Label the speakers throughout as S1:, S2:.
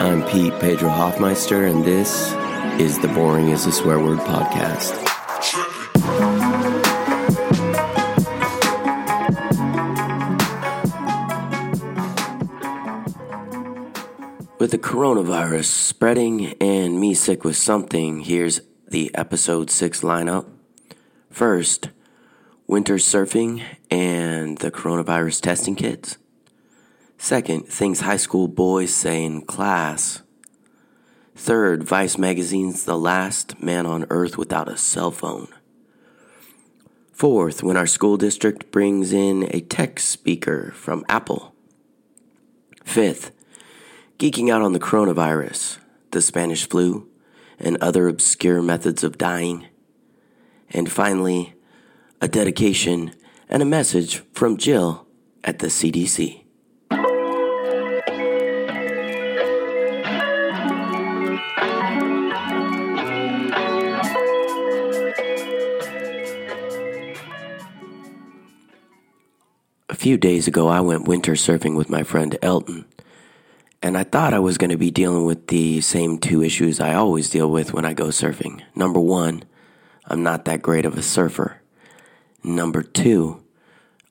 S1: I'm Peter Brown Hoffmeister, and this is the Boring is a Swear Word podcast. With the coronavirus spreading and me sick with something, here's the episode 6 lineup. First, winter surfing and the coronavirus testing kits. Second, things high school boys say in class. Third, Vice magazine's The Last Man on Earth Without a Cell Phone. Fourth, when our school district brings in a tech speaker from Apple. Fifth, geeking out on the coronavirus, the Spanish flu, and other obscure methods of dying. And finally, a dedication and a message from Jill at the CDC. Few days ago, I went winter surfing with my friend Elton, and I thought I was going to be dealing with the same two issues I always deal with when I go surfing. Number one, I'm not that great of a surfer. Number two,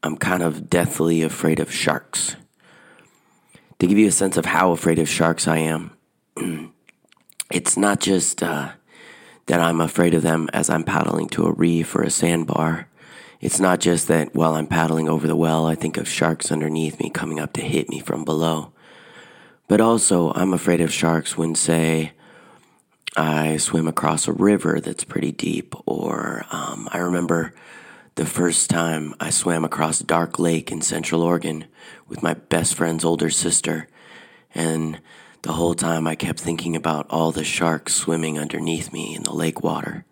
S1: I'm kind of deathly afraid of sharks. To give you a sense of how afraid of sharks I am, it's not just uh, that I'm afraid of them as I'm paddling to a reef or a sandbar. It's not just that while I'm paddling over the well, I think of sharks underneath me coming up to hit me from below. But also, I'm afraid of sharks when, say, I swim across a river that's pretty deep, or um, I remember the first time I swam across Dark Lake in Central Oregon with my best friend's older sister, and the whole time I kept thinking about all the sharks swimming underneath me in the lake water.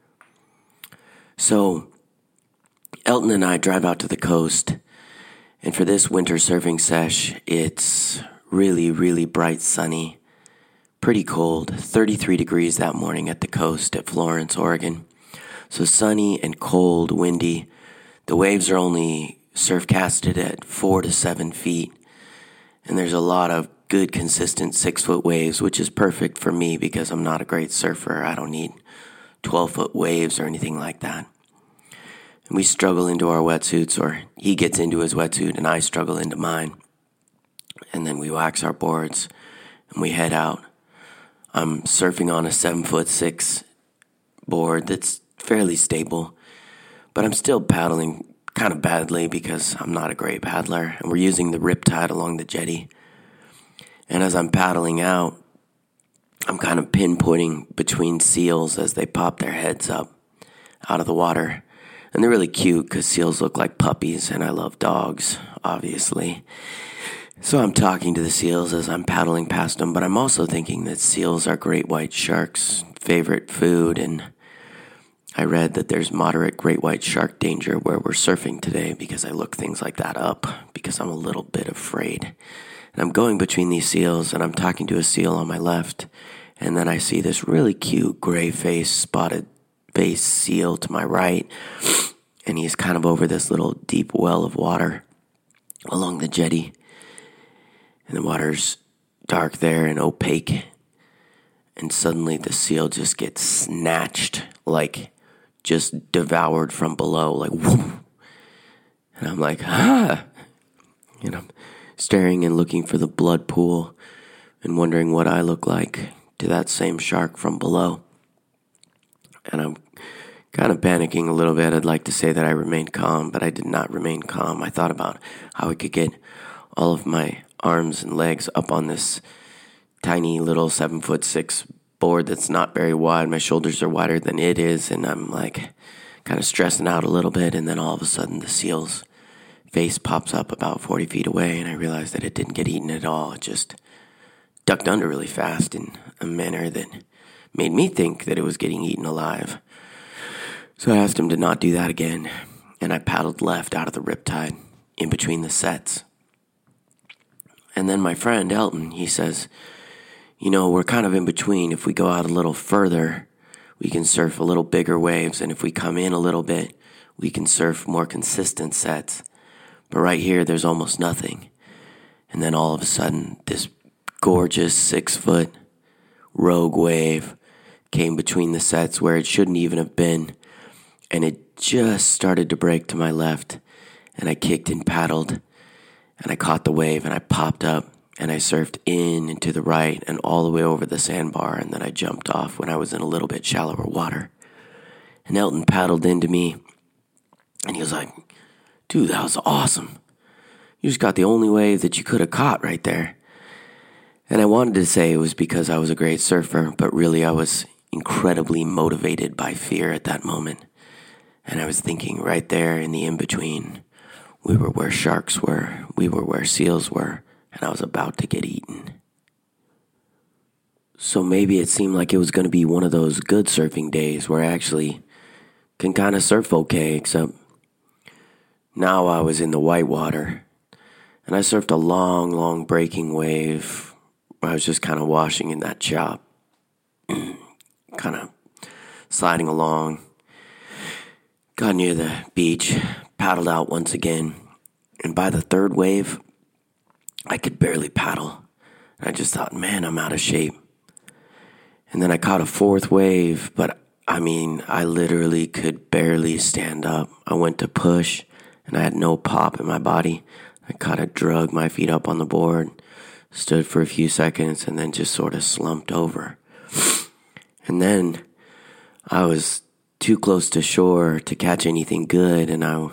S1: So, Elton and I drive out to the coast, and for this winter surfing sesh, it's really, really bright sunny, pretty cold, 33 degrees that morning at the coast at Florence, Oregon. So sunny and cold, windy. The waves are only surf casted at four to seven feet, and there's a lot of good, consistent six foot waves, which is perfect for me because I'm not a great surfer. I don't need 12 foot waves or anything like that. And we struggle into our wetsuits, or he gets into his wetsuit and I struggle into mine. And then we wax our boards and we head out. I'm surfing on a seven foot six board that's fairly stable, but I'm still paddling kind of badly because I'm not a great paddler. And we're using the riptide along the jetty. And as I'm paddling out, I'm kind of pinpointing between seals as they pop their heads up out of the water. And they're really cute because seals look like puppies, and I love dogs, obviously. So I'm talking to the seals as I'm paddling past them, but I'm also thinking that seals are great white sharks' favorite food, and I read that there's moderate great white shark danger where we're surfing today because I look things like that up because I'm a little bit afraid. And I'm going between these seals, and I'm talking to a seal on my left, and then I see this really cute gray face spotted face seal to my right, and he's kind of over this little deep well of water along the jetty. And the water's dark there and opaque. And suddenly the seal just gets snatched, like just devoured from below, like whoop. And I'm like, ah. And I'm staring and looking for the blood pool and wondering what I look like to that same shark from below. And I'm kind of panicking a little bit. I'd like to say that I remained calm, but I did not remain calm. I thought about how I could get all of my arms and legs up on this tiny little seven foot six board that's not very wide. My shoulders are wider than it is, and I'm like kind of stressing out a little bit. And then all of a sudden, the seal's face pops up about 40 feet away, and I realize that it didn't get eaten at all. It just ducked under really fast in a manner that made me think that it was getting eaten alive. So I asked him to not do that again, and I paddled left out of the riptide in between the sets. And then my friend Elton, he says, You know, we're kind of in between. If we go out a little further, we can surf a little bigger waves, and if we come in a little bit, we can surf more consistent sets. But right here, there's almost nothing. And then all of a sudden, this gorgeous six foot rogue wave came between the sets where it shouldn't even have been, and it just started to break to my left, and I kicked and paddled, and I caught the wave, and I popped up, and I surfed in and to the right and all the way over the sandbar, and then I jumped off when I was in a little bit shallower water. And Elton paddled into me, and he was like, Dude, that was awesome. You just got the only wave that you could have caught right there. And I wanted to say it was because I was a great surfer, but really I was incredibly motivated by fear at that moment. And I was thinking right there in the in between, we were where sharks were, we were where seals were, and I was about to get eaten. So maybe it seemed like it was going to be one of those good surfing days where I actually can kind of surf okay, except now I was in the white water and I surfed a long, long breaking wave. I was just kind of washing in that chop, kind of sliding along. Got near the beach, paddled out once again, and by the third wave, I could barely paddle. I just thought, man, I'm out of shape. And then I caught a fourth wave, but I mean, I literally could barely stand up. I went to push, and I had no pop in my body. I kind of drug my feet up on the board, stood for a few seconds, and then just sort of slumped over. And then I was too close to shore to catch anything good, and I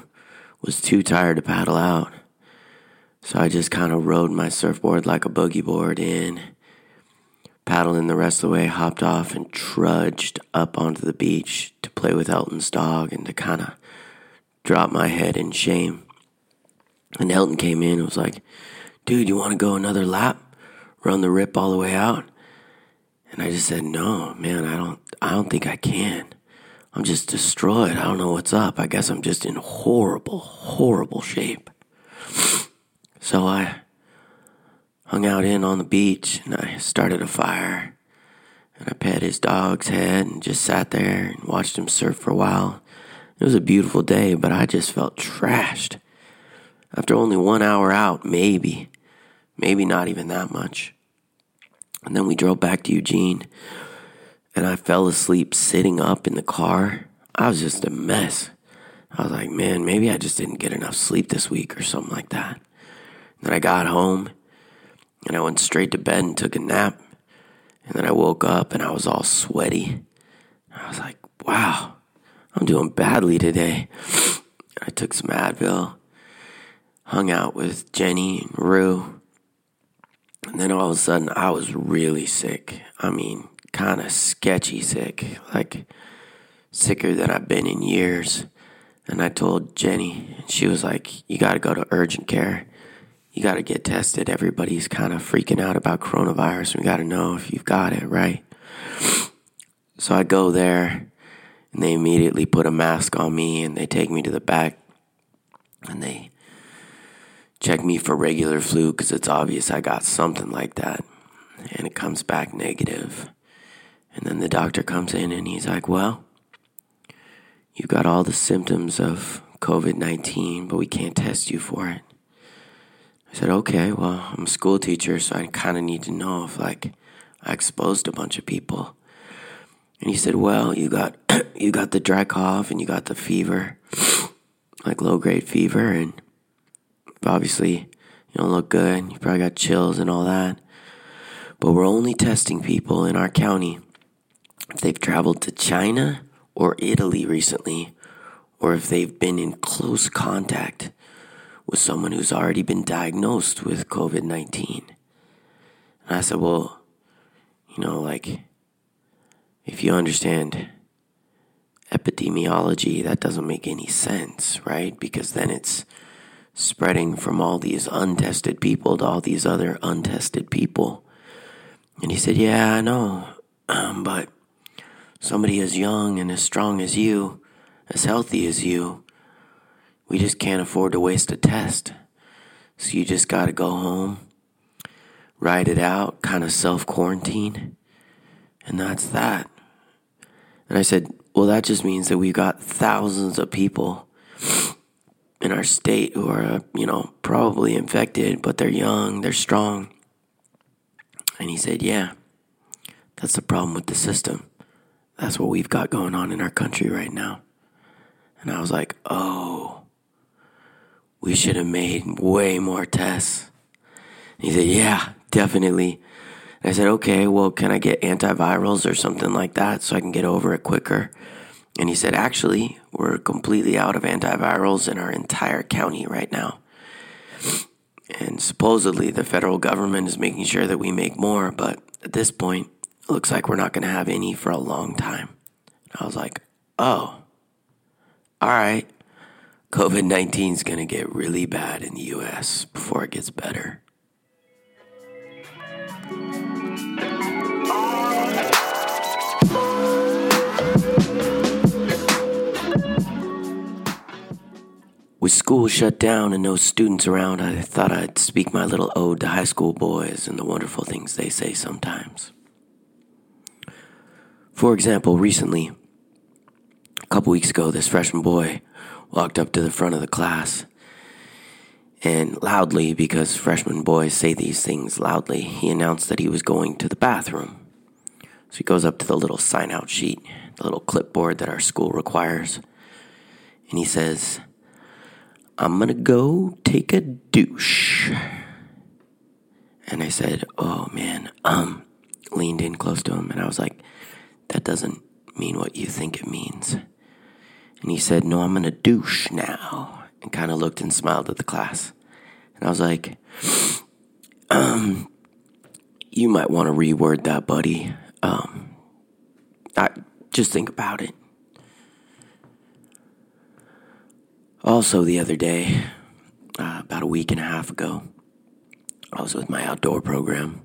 S1: was too tired to paddle out. So I just kind of rode my surfboard like a boogie board in, paddling the rest of the way, hopped off, and trudged up onto the beach to play with Elton's dog and to kind of drop my head in shame. And Elton came in and was like, dude, you want to go another lap? Run the rip all the way out? And I just said, no, man, I don't, I don't think I can. I'm just destroyed. I don't know what's up. I guess I'm just in horrible, horrible shape. So I hung out in on the beach and I started a fire and I pet his dog's head and just sat there and watched him surf for a while. It was a beautiful day, but I just felt trashed. After only one hour out, maybe, maybe not even that much. And then we drove back to Eugene, and I fell asleep sitting up in the car. I was just a mess. I was like, man, maybe I just didn't get enough sleep this week or something like that. Then I got home, and I went straight to bed and took a nap. And then I woke up, and I was all sweaty. I was like, wow, I'm doing badly today. I took some Advil hung out with Jenny and Rue. And then all of a sudden, I was really sick. I mean, kind of sketchy sick, like sicker than I've been in years. And I told Jenny, and she was like, You got to go to urgent care. You got to get tested. Everybody's kind of freaking out about coronavirus. We got to know if you've got it, right? So I go there, and they immediately put a mask on me, and they take me to the back, and they check me for regular flu because it's obvious I got something like that. And it comes back negative. And then the doctor comes in and he's like, Well, you've got all the symptoms of COVID 19, but we can't test you for it. I said, Okay, well, I'm a school teacher, so I kind of need to know if, like, I exposed a bunch of people. And he said, Well, you got you got the dry cough and you got the fever, like low grade fever, and obviously you don't look good. You probably got chills and all that. But we're only testing people in our county if they've traveled to China or Italy recently, or if they've been in close contact with someone who's already been diagnosed with COVID 19. And I said, well, you know, like, if you understand epidemiology, that doesn't make any sense, right? Because then it's spreading from all these untested people to all these other untested people. And he said, Yeah, I know, um, but somebody as young and as strong as you, as healthy as you, we just can't afford to waste a test. So you just got to go home, ride it out, kind of self quarantine. And that's that. And I said, Well, that just means that we've got thousands of people in our state who are, you know, probably infected, but they're young, they're strong. And he said, Yeah, That's the problem with the system. That's what we've got going on in our country right now. And I was like, oh, we should have made way more tests. he said, yeah, definitely. And I said, okay, well, can I get antivirals or something like that so I can get over it quicker? And he said, actually, we're completely out of antivirals in our entire county right now. And supposedly the federal government is making sure that we make more, but at this point, looks like we're not going to have any for a long time. I was like, oh, all right. COVID 19 is going to get really bad in the US before it gets better. With school shut down and no students around, I thought I'd speak my little ode to high school boys and the wonderful things they say sometimes. For example, recently, a couple weeks ago, this freshman boy walked up to the front of the class and loudly, because freshman boys say these things loudly, he announced that he was going to the bathroom. So he goes up to the little sign out sheet, the little clipboard that our school requires, and he says, I'm gonna go take a douche. And I said, Oh man, um, leaned in close to him and I was like, That doesn't mean what you think it means. And he said, No, I'm gonna douche now. And kind of looked and smiled at the class. And I was like, Um, you might want to reword that, buddy. Um, I just think about it. Also, the other day, uh, about a week and a half ago, I was with my outdoor program,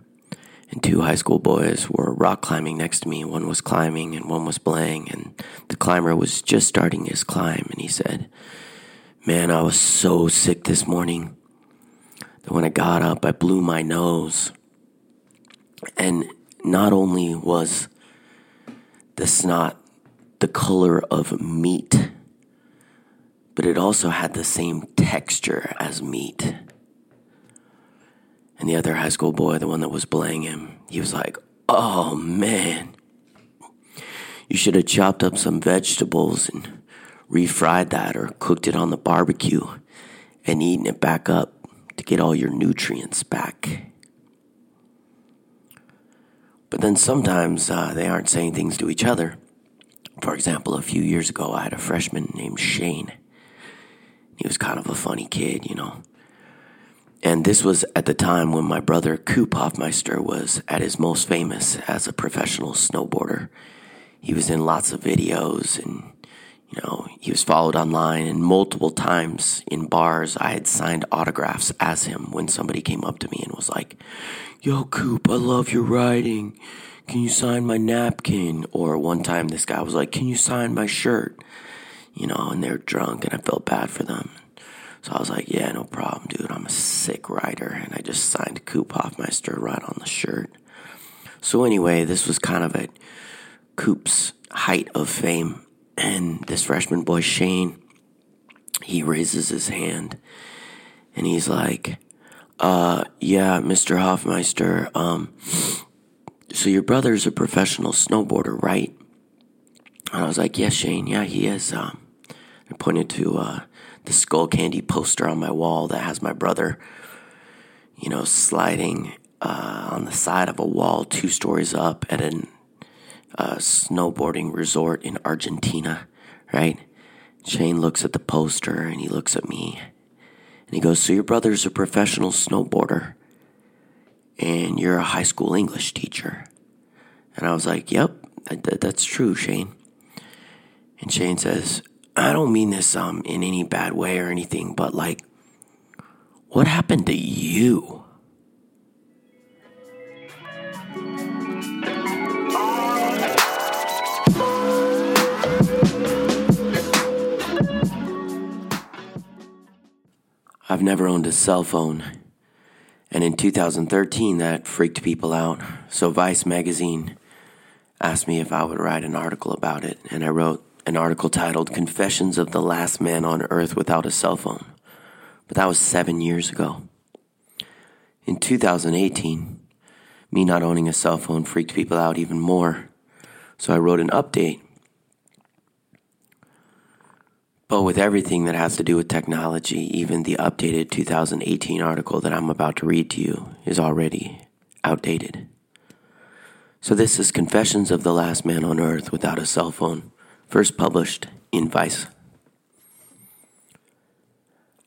S1: and two high school boys were rock climbing next to me. One was climbing and one was playing, and the climber was just starting his climb, and he said, Man, I was so sick this morning that when I got up, I blew my nose. And not only was the snot the color of meat, but it also had the same texture as meat. And the other high school boy, the one that was playing him, he was like, Oh man, you should have chopped up some vegetables and refried that or cooked it on the barbecue and eaten it back up to get all your nutrients back. But then sometimes uh, they aren't saying things to each other. For example, a few years ago, I had a freshman named Shane. He was kind of a funny kid, you know. And this was at the time when my brother Coop Hoffmeister was at his most famous as a professional snowboarder. He was in lots of videos and, you know, he was followed online and multiple times in bars I had signed autographs as him when somebody came up to me and was like, Yo, Coop, I love your riding. Can you sign my napkin? Or one time this guy was like, Can you sign my shirt? you know, and they're drunk and I felt bad for them. So I was like, yeah, no problem, dude. I'm a sick writer. And I just signed Coop Hoffmeister right on the shirt. So anyway, this was kind of at Coop's height of fame. And this freshman boy, Shane, he raises his hand and he's like, uh, yeah, Mr. Hoffmeister, um, so your brother's a professional snowboarder, right? And I was like, yes, Shane, yeah, he is. Um, I pointed to uh, the Skullcandy poster on my wall that has my brother, you know, sliding uh, on the side of a wall two stories up at a uh, snowboarding resort in Argentina, right? Shane looks at the poster and he looks at me and he goes, So your brother's a professional snowboarder and you're a high school English teacher. And I was like, Yep, that, that's true, Shane. And Shane says, I don't mean this um in any bad way or anything, but like what happened to you? I've never owned a cell phone. And in 2013, that freaked people out. So Vice magazine asked me if I would write an article about it. And I wrote, an article titled Confessions of the Last Man on Earth Without a Cell Phone. But that was seven years ago. In 2018, Me not owning a cell phone freaked people out even more, so I wrote an update. But with everything that has to do with technology, even the updated 2018 article that I'm about to read to you is already outdated. So, this is Confessions of the Last Man on Earth Without a Cell Phone, first published in Vice.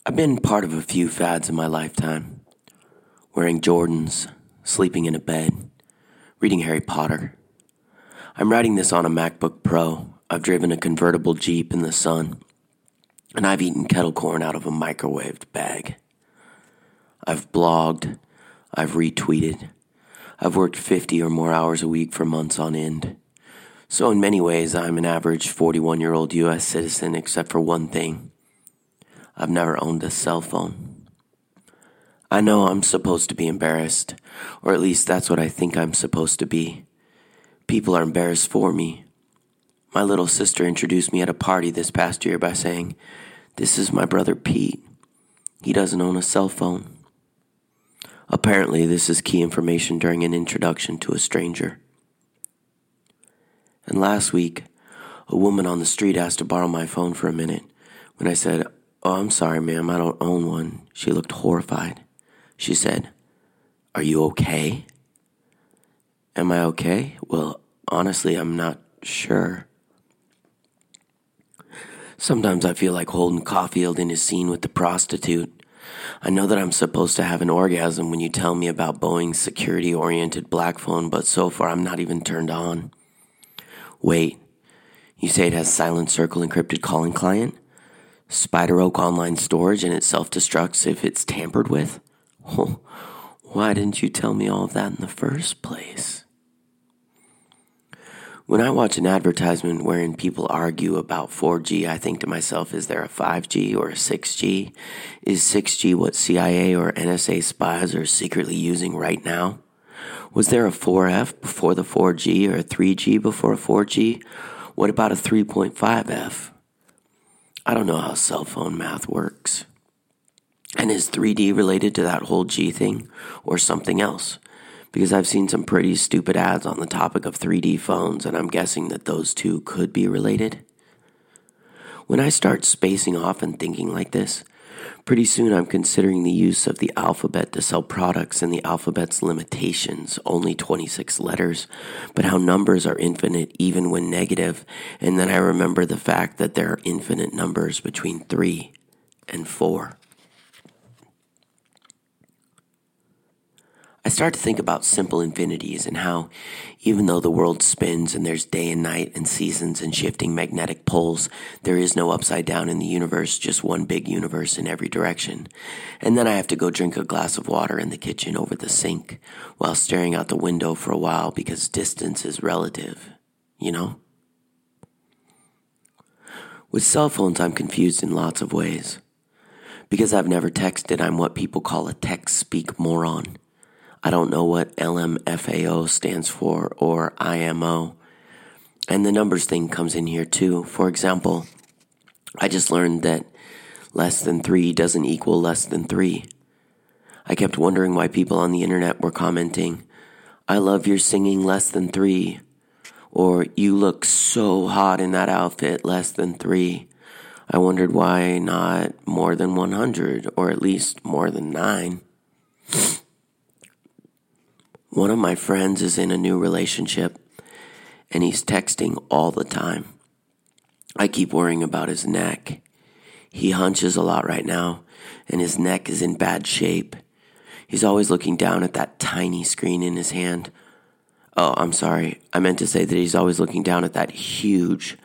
S1: I've been part of a few fads in my lifetime wearing Jordans, sleeping in a bed, reading Harry Potter. I'm writing this on a MacBook Pro. I've driven a convertible Jeep in the sun, and I've eaten kettle corn out of a microwaved bag. I've blogged, I've retweeted, I've worked 50 or more hours a week for months on end. So, in many ways, I'm an average 41 year old US citizen, except for one thing I've never owned a cell phone. I know I'm supposed to be embarrassed, or at least that's what I think I'm supposed to be. People are embarrassed for me. My little sister introduced me at a party this past year by saying, This is my brother Pete. He doesn't own a cell phone. Apparently, this is key information during an introduction to a stranger. And last week, a woman on the street asked to borrow my phone for a minute. When I said, Oh, I'm sorry, ma'am, I don't own one, she looked horrified. She said, Are you okay? Am I okay? Well, honestly, I'm not sure. Sometimes I feel like Holden Caulfield in his scene with the prostitute. I know that I'm supposed to have an orgasm when you tell me about Boeing's security oriented black phone, but so far I'm not even turned on. Wait, you say it has Silent Circle encrypted calling client? SpiderOak online storage and it self destructs if it's tampered with? why didn't you tell me all of that in the first place? When I watch an advertisement wherein people argue about 4G, I think to myself, is there a 5G or a 6G? Is 6G what CIA or NSA spies are secretly using right now? Was there a 4F before the 4G or a 3G before a 4G? What about a 3.5F? I don't know how cell phone math works. And is 3D related to that whole G thing or something else? because I've seen some pretty stupid ads on the topic of 3D phones, and I'm guessing that those two could be related. When I start spacing off and thinking like this, pretty soon I'm considering the use of the alphabet to sell products and the alphabet's limitations, only 26 letters, but how numbers are infinite even when negative, and then I remember the fact that there are infinite numbers between 3 and 4. I start to think about simple infinities and how, even though the world spins and there's day and night and seasons and shifting magnetic poles, there is no upside down in the universe, just one big universe in every direction. And then I have to go drink a glass of water in the kitchen over the sink while staring out the window for a while because distance is relative, you know? With cell phones, I'm confused in lots of ways. Because I've never texted, I'm what people call a text speak moron. I don't know what LMFAO stands for or IMO. And the numbers thing comes in here too. For example, I just learned that less than three doesn't equal less than three. I kept wondering why people on the internet were commenting, I love your singing less than three, or you look so hot in that outfit less than three. I wondered why not more than 100, or at least more than nine. One of my friends is in a new relationship and he's texting all the time. I keep worrying about his neck. He hunches a lot right now and his neck is in bad shape. He's always looking down at that tiny screen in his hand. Oh, I'm sorry. I meant to say that he's always looking down at that huge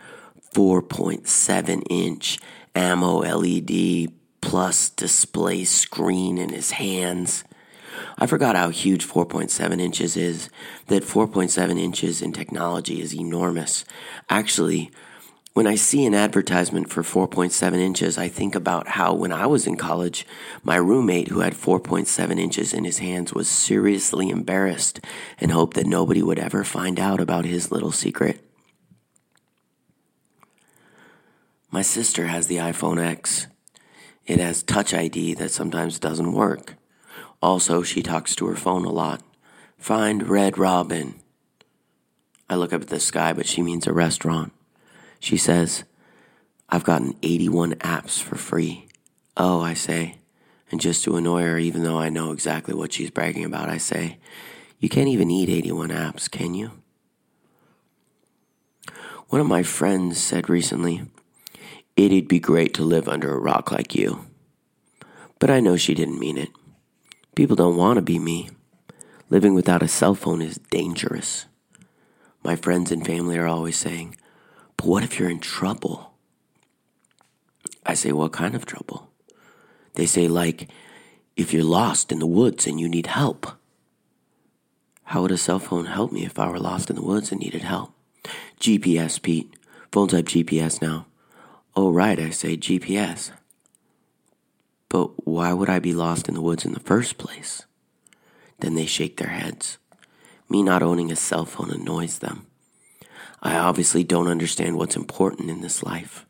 S1: 4.7 inch AMOLED plus display screen in his hands. I forgot how huge 4.7 inches is. That 4.7 inches in technology is enormous. Actually, when I see an advertisement for 4.7 inches, I think about how when I was in college, my roommate who had 4.7 inches in his hands was seriously embarrassed and hoped that nobody would ever find out about his little secret. My sister has the iPhone X. It has Touch ID that sometimes doesn't work. Also, she talks to her phone a lot. Find Red Robin. I look up at the sky, but she means a restaurant. She says, I've gotten 81 apps for free. Oh, I say. And just to annoy her, even though I know exactly what she's bragging about, I say, You can't even eat 81 apps, can you? One of my friends said recently, It'd be great to live under a rock like you. But I know she didn't mean it. People don't want to be me. Living without a cell phone is dangerous. My friends and family are always saying, But what if you're in trouble? I say, What kind of trouble? They say, like, if you're lost in the woods and you need help. How would a cell phone help me if I were lost in the woods and needed help? GPS, Pete. Phones have GPS now. Oh, right, I say GPS. But why would I be lost in the woods in the first place? Then they shake their heads. Me not owning a cell phone annoys them. I obviously don't understand what's important in this life.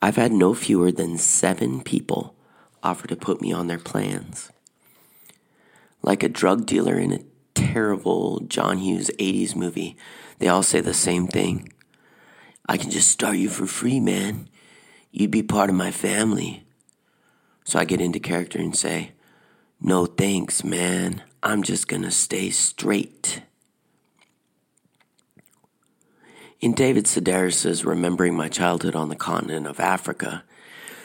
S1: I've had no fewer than seven people offer to put me on their plans. Like a drug dealer in a terrible John Hughes 80s movie, they all say the same thing. I can just start you for free, man. You'd be part of my family. So I get into character and say, No thanks, man. I'm just gonna stay straight. In David Sedaris' Remembering My Childhood on the Continent of Africa,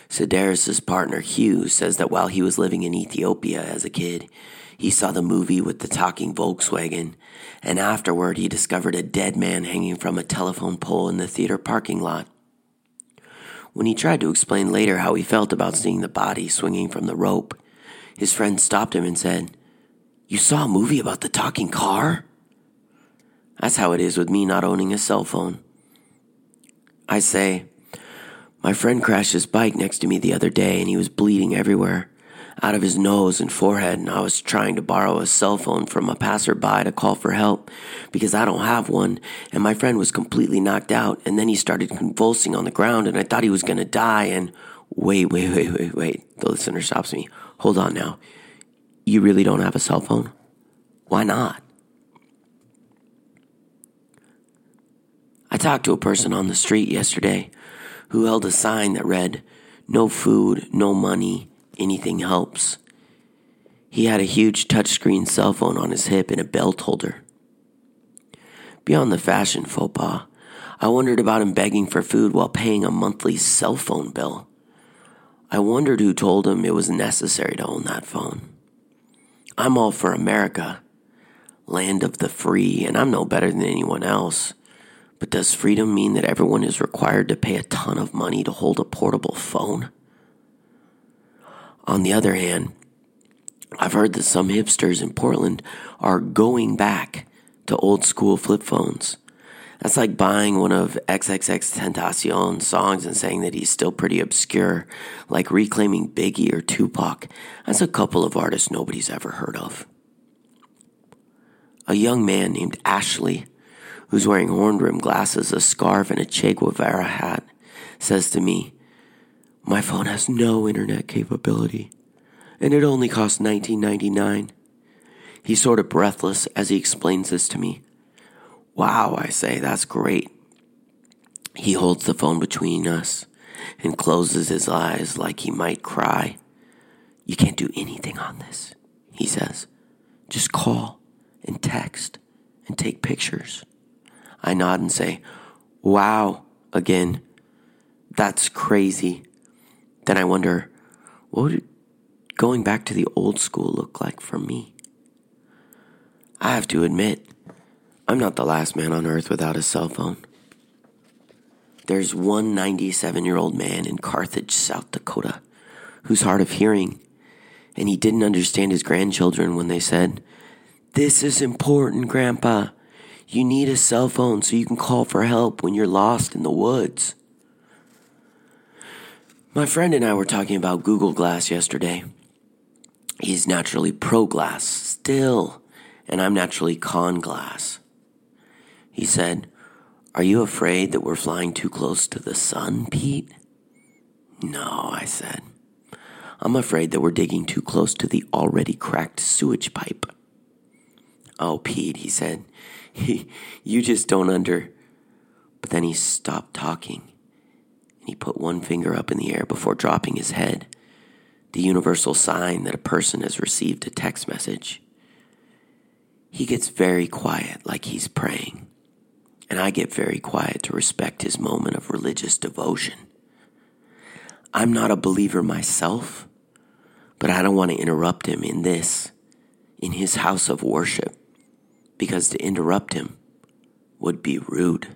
S1: Sedaris' partner Hugh says that while he was living in Ethiopia as a kid, he saw the movie with the talking Volkswagen, and afterward he discovered a dead man hanging from a telephone pole in the theater parking lot. When he tried to explain later how he felt about seeing the body swinging from the rope, his friend stopped him and said, You saw a movie about the talking car? That's how it is with me not owning a cell phone. I say, my friend crashed his bike next to me the other day and he was bleeding everywhere out of his nose and forehead, and I was trying to borrow a cell phone from a passerby to call for help because I don't have one. And my friend was completely knocked out, and then he started convulsing on the ground, and I thought he was going to die. And wait, wait, wait, wait, wait. The listener stops me. Hold on now. You really don't have a cell phone? Why not? I talked to a person on the street yesterday who held a sign that read, No food, no money, anything helps. He had a huge touchscreen cell phone on his hip and a belt holder. Beyond the fashion faux pas, I wondered about him begging for food while paying a monthly cell phone bill. I wondered who told him it was necessary to own that phone. I'm all for America, land of the free, and I'm no better than anyone else. But does freedom mean that everyone is required to pay a ton of money to hold a portable phone? On the other hand, I've heard that some hipsters in Portland are going back to old school flip phones. That's like buying one of XXXTentacion's songs and saying that he's still pretty obscure, like reclaiming Biggie or Tupac. That's a couple of artists nobody's ever heard of. A young man named Ashley who's wearing horn rimmed glasses, a scarf, and a Che Guevara hat, says to me, My phone has no internet capability, and it only costs $19.99. He's sort of breathless as he explains this to me. Wow, I say, that's great. He holds the phone between us and closes his eyes like he might cry. You can't do anything on this, he says. Just call and text and take pictures. I nod and say, Wow, again. That's crazy. Then I wonder, what would going back to the old school look like for me? I have to admit, I'm not the last man on earth without a cell phone. There's one 97 year old man in Carthage, South Dakota, who's hard of hearing, and he didn't understand his grandchildren when they said, This is important, Grandpa. You need a cell phone so you can call for help when you're lost in the woods. My friend and I were talking about Google Glass yesterday. He's naturally pro glass still, and I'm naturally con glass. He said, Are you afraid that we're flying too close to the sun, Pete? No, I said. I'm afraid that we're digging too close to the already cracked sewage pipe. Oh, Pete, he said, you just don't under. But then he stopped talking and he put one finger up in the air before dropping his head, the universal sign that a person has received a text message. He gets very quiet, like he's praying, and I get very quiet to respect his moment of religious devotion. I'm not a believer myself, but I don't want to interrupt him in this, in his house of worship, because to interrupt him would be rude.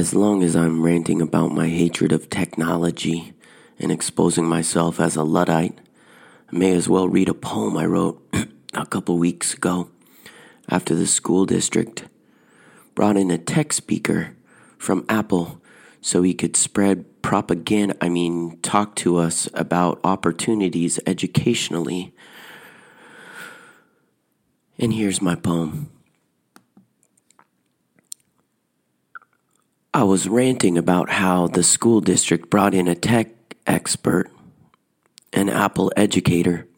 S1: As long as I'm ranting about my hatred of technology and exposing myself as a Luddite, I may as well read a poem I wrote a couple weeks ago after the school district brought in a tech speaker from Apple so he could spread propaganda, I mean, talk to us about opportunities educationally. And here's my poem. I was ranting about how the school district brought in a tech expert, an Apple educator,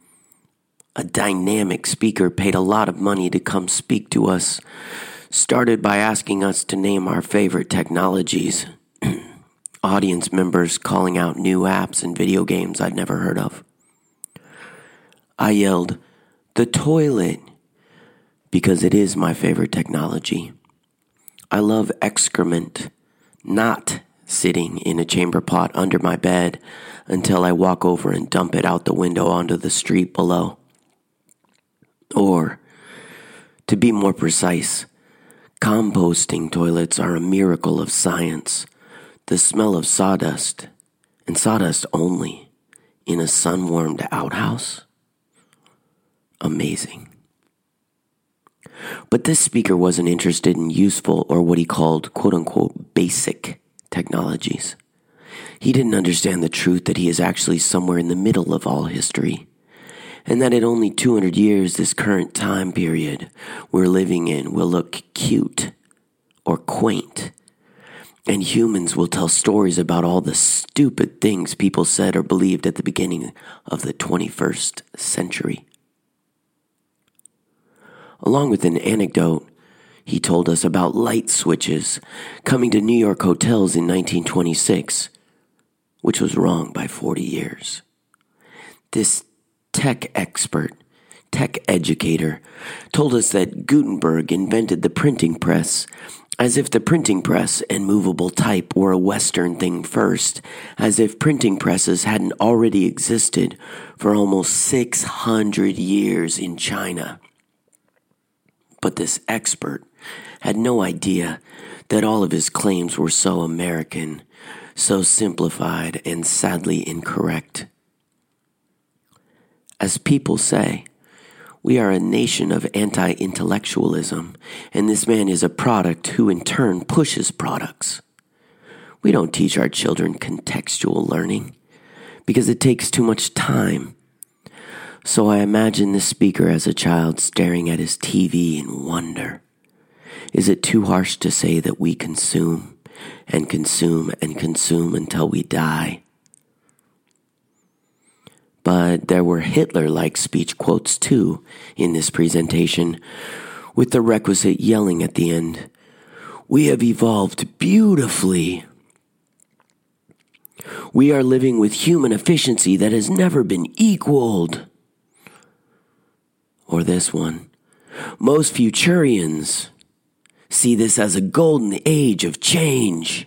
S1: a dynamic speaker paid a lot of money to come speak to us, started by asking us to name our favorite technologies. Audience members calling out new apps and video games I'd never heard of. I yelled, The toilet, because it is my favorite technology. I love excrement not sitting in a chamber pot under my bed until I walk over and dump it out the window onto the street below. Or, to be more precise, composting toilets are a miracle of science. The smell of sawdust, and sawdust only, in a sun warmed outhouse? Amazing. But this speaker wasn't interested in useful or what he called quote unquote basic technologies. He didn't understand the truth that he is actually somewhere in the middle of all history, and that in only 200 years, this current time period we're living in will look cute or quaint, and humans will tell stories about all the stupid things people said or believed at the beginning of the 21st century. Along with an anecdote, he told us about light switches coming to New York hotels in 1926, which was wrong by 40 years. This tech expert, tech educator, told us that Gutenberg invented the printing press as if the printing press and movable type were a Western thing first, as if printing presses hadn't already existed for almost 600 years in China. But this expert had no idea that all of his claims were so American, so simplified, and sadly incorrect. As people say, we are a nation of anti intellectualism, and this man is a product who in turn pushes products. We don't teach our children contextual learning because it takes too much time so I imagine the speaker as a child staring at his TV in wonder. Is it too harsh to say that we consume and consume and consume until we die? But there were Hitler like speech quotes too in this presentation, with the requisite yelling at the end. We have evolved beautifully. We are living with human efficiency that has never been equaled or this one. Most Futurians see this as a golden age of change.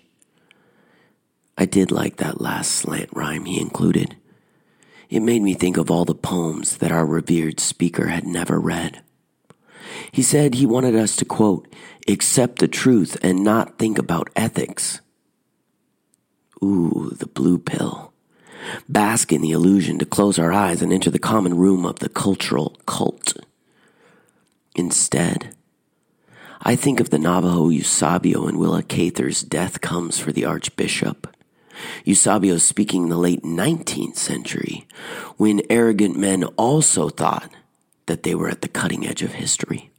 S1: I did like that last slant rhyme he included. It made me think of all the poems that our revered speaker had never read. He said he wanted us to, quote, accept the truth and not think about ethics. Ooh, the blue pill bask in the illusion to close our eyes and enter the common room of the cultural cult. Instead, I think of the Navajo Eusebio and Willa Cather's death comes for the Archbishop. Eusebio speaking in the late 19th century, when arrogant men also thought that they were at the cutting edge of history.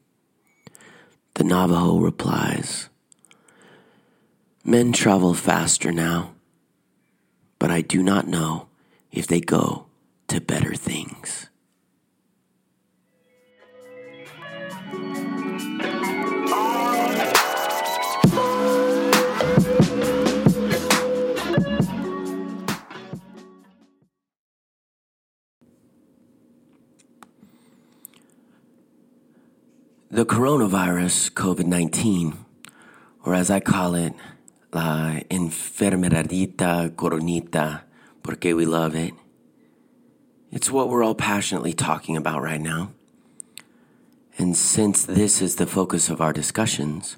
S1: The Navajo replies, Men travel faster now, but I do not know if they go to better things. The coronavirus, COVID 19, or as I call it, la enfermeradita coronita, porque we love it. It's what we're all passionately talking about right now. And since this is the focus of our discussions,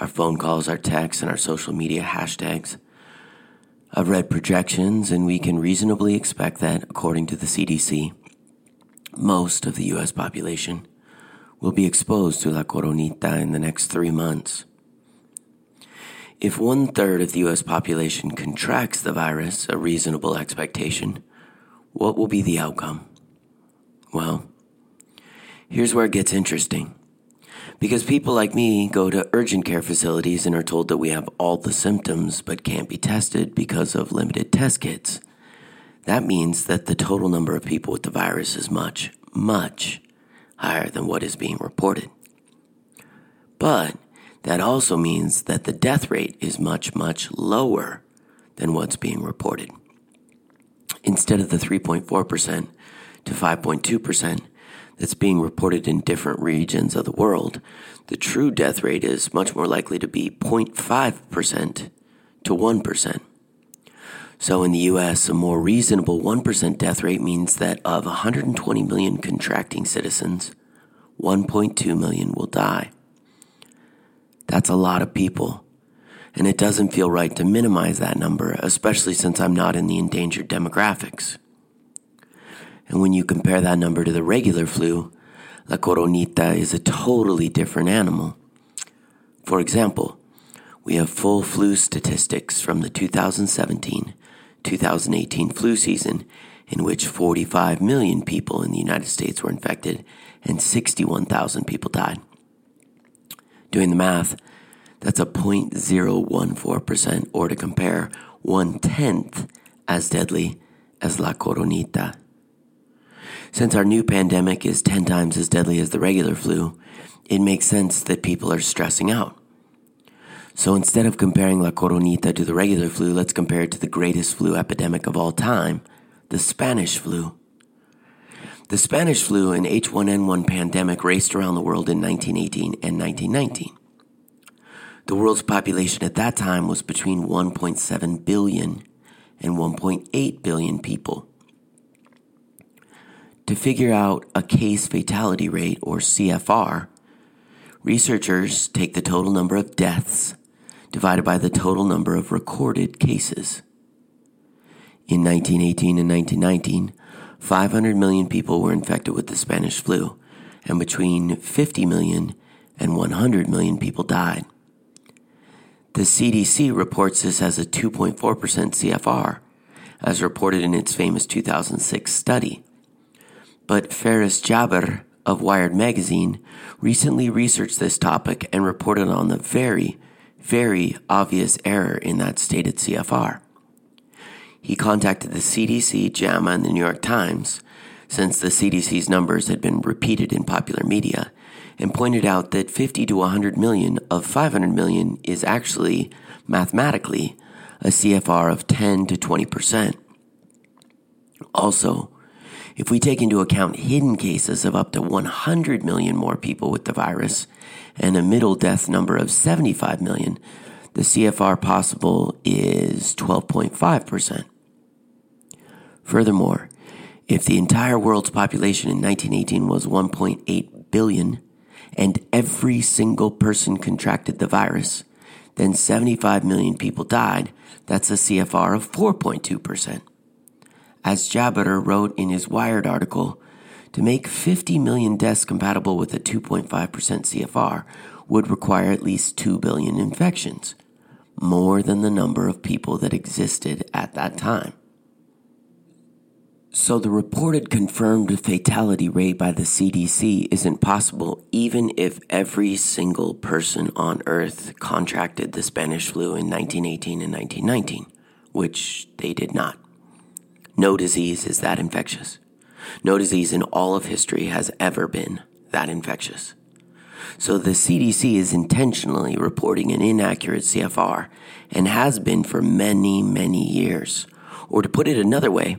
S1: our phone calls, our texts, and our social media hashtags, I've read projections, and we can reasonably expect that, according to the CDC, most of the U.S. population will be exposed to La Coronita in the next three months. If one third of the US population contracts the virus, a reasonable expectation, what will be the outcome? Well, here's where it gets interesting. Because people like me go to urgent care facilities and are told that we have all the symptoms but can't be tested because of limited test kits. That means that the total number of people with the virus is much, much higher than what is being reported. But that also means that the death rate is much, much lower than what's being reported. Instead of the 3.4% to 5.2% that's being reported in different regions of the world, the true death rate is much more likely to be 0.5% to 1%. So in the US, a more reasonable 1% death rate means that of 120 million contracting citizens, 1.2 million will die. That's a lot of people. And it doesn't feel right to minimize that number, especially since I'm not in the endangered demographics. And when you compare that number to the regular flu, La Coronita is a totally different animal. For example, we have full flu statistics from the 2017 2018 flu season, in which 45 million people in the United States were infected and 61,000 people died. Doing the math, that's a 0.014%, or to compare, one tenth as deadly as La Coronita. Since our new pandemic is 10 times as deadly as the regular flu, it makes sense that people are stressing out. So instead of comparing La Coronita to the regular flu, let's compare it to the greatest flu epidemic of all time, the Spanish flu. The Spanish flu and H1N1 pandemic raced around the world in 1918 and 1919. The world's population at that time was between 1.7 billion and 1.8 billion people. To figure out a case fatality rate, or CFR, researchers take the total number of deaths divided by the total number of recorded cases. In 1918 and 1919, 500 million people were infected with the Spanish flu, and between 50 million and 100 million people died. The CDC reports this as a 2.4% CFR, as reported in its famous 2006 study. But Ferris Jabr of Wired magazine recently researched this topic and reported on the very very obvious error in that stated CFR. He contacted the CDC, JAMA, and the New York Times, since the CDC's numbers had been repeated in popular media, and pointed out that 50 to 100 million of 500 million is actually, mathematically, a CFR of 10 to 20 percent. Also, if we take into account hidden cases of up to 100 million more people with the virus and a middle death number of 75 million, the CFR possible is 12.5%. Furthermore, if the entire world's population in 1918 was 1.8 billion and every single person contracted the virus, then 75 million people died. That's a CFR of 4.2%. As Jabr wrote in his Wired article, to make 50 million deaths compatible with a 2.5% CFR would require at least 2 billion infections, more than the number of people that existed at that time. So, the reported confirmed fatality rate by the CDC isn't possible even if every single person on Earth contracted the Spanish flu in 1918 and 1919, which they did not. No disease is that infectious. No disease in all of history has ever been that infectious. So the CDC is intentionally reporting an inaccurate CFR and has been for many, many years. Or to put it another way,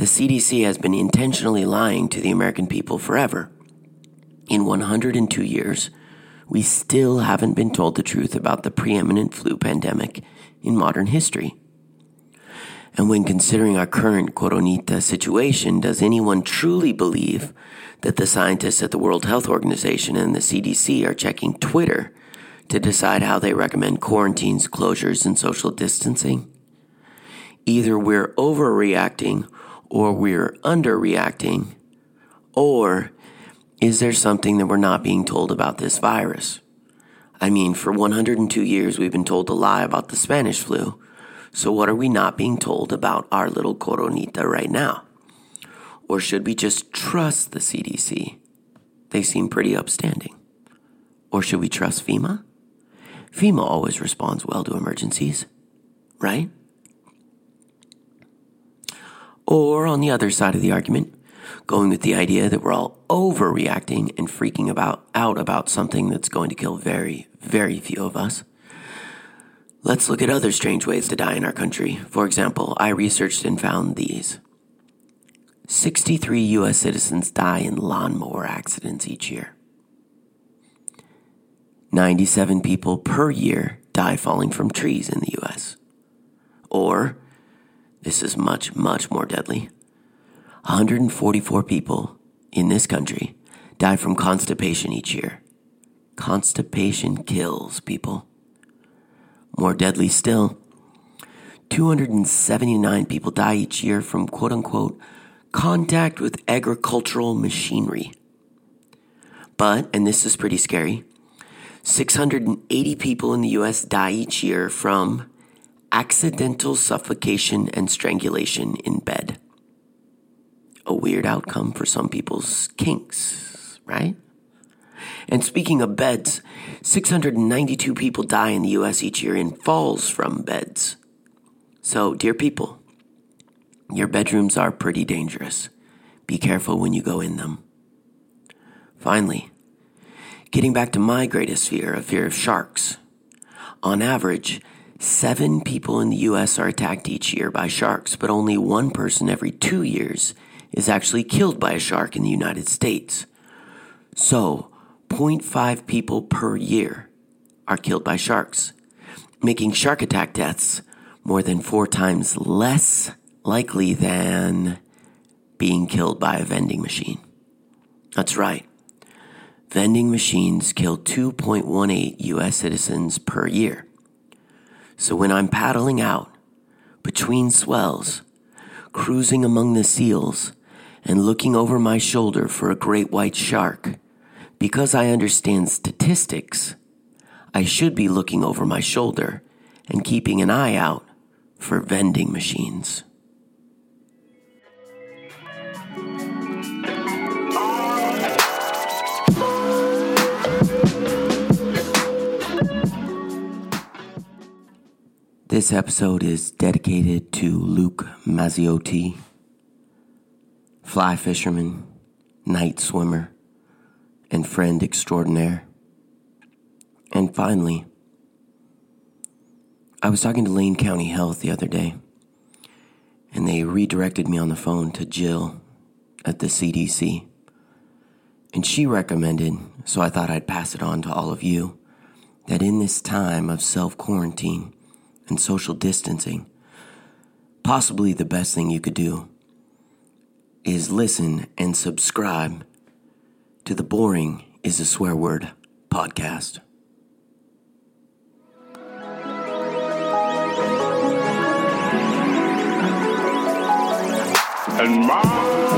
S1: the CDC has been intentionally lying to the American people forever. In 102 years, we still haven't been told the truth about the preeminent flu pandemic in modern history. And when considering our current coronita situation, does anyone truly believe that the scientists at the World Health Organization and the CDC are checking Twitter to decide how they recommend quarantines, closures, and social distancing? Either we're overreacting or we're underreacting, or is there something that we're not being told about this virus? I mean, for 102 years, we've been told to lie about the Spanish flu. So, what are we not being told about our little coronita right now? Or should we just trust the CDC? They seem pretty upstanding. Or should we trust FEMA? FEMA always responds well to emergencies, right? Or on the other side of the argument, going with the idea that we're all overreacting and freaking about out about something that's going to kill very, very few of us. Let's look at other strange ways to die in our country. For example, I researched and found these 63 U.S. citizens die in lawnmower accidents each year. 97 people per year die falling from trees in the U.S. Or, this is much, much more deadly 144 people in this country die from constipation each year. Constipation kills people. More deadly still, 279 people die each year from quote unquote contact with agricultural machinery. But, and this is pretty scary, 680 people in the US die each year from accidental suffocation and strangulation in bed. A weird outcome for some people's kinks, right? And speaking of beds, 692 people die in the US each year in falls from beds. So, dear people, your bedrooms are pretty dangerous. Be careful when you go in them. Finally, getting back to my greatest fear, a fear of sharks. On average, seven people in the US are attacked each year by sharks, but only one person every two years is actually killed by a shark in the United States. So, 0.5 people per year are killed by sharks, making shark attack deaths more than four times less likely than being killed by a vending machine. That's right. Vending machines kill 2.18 US citizens per year. So when I'm paddling out between swells, cruising among the seals, and looking over my shoulder for a great white shark, because I understand statistics, I should be looking over my shoulder and keeping an eye out for vending machines. This episode is dedicated to Luke Mazziotti, fly fisherman, night swimmer, and friend extraordinaire. And finally, I was talking to Lane County Health the other day, and they redirected me on the phone to Jill at the CDC. And she recommended, so I thought I'd pass it on to all of you, that in this time of self quarantine and social distancing, possibly the best thing you could do is listen and subscribe to the Boring is a Swear Word podcast. And my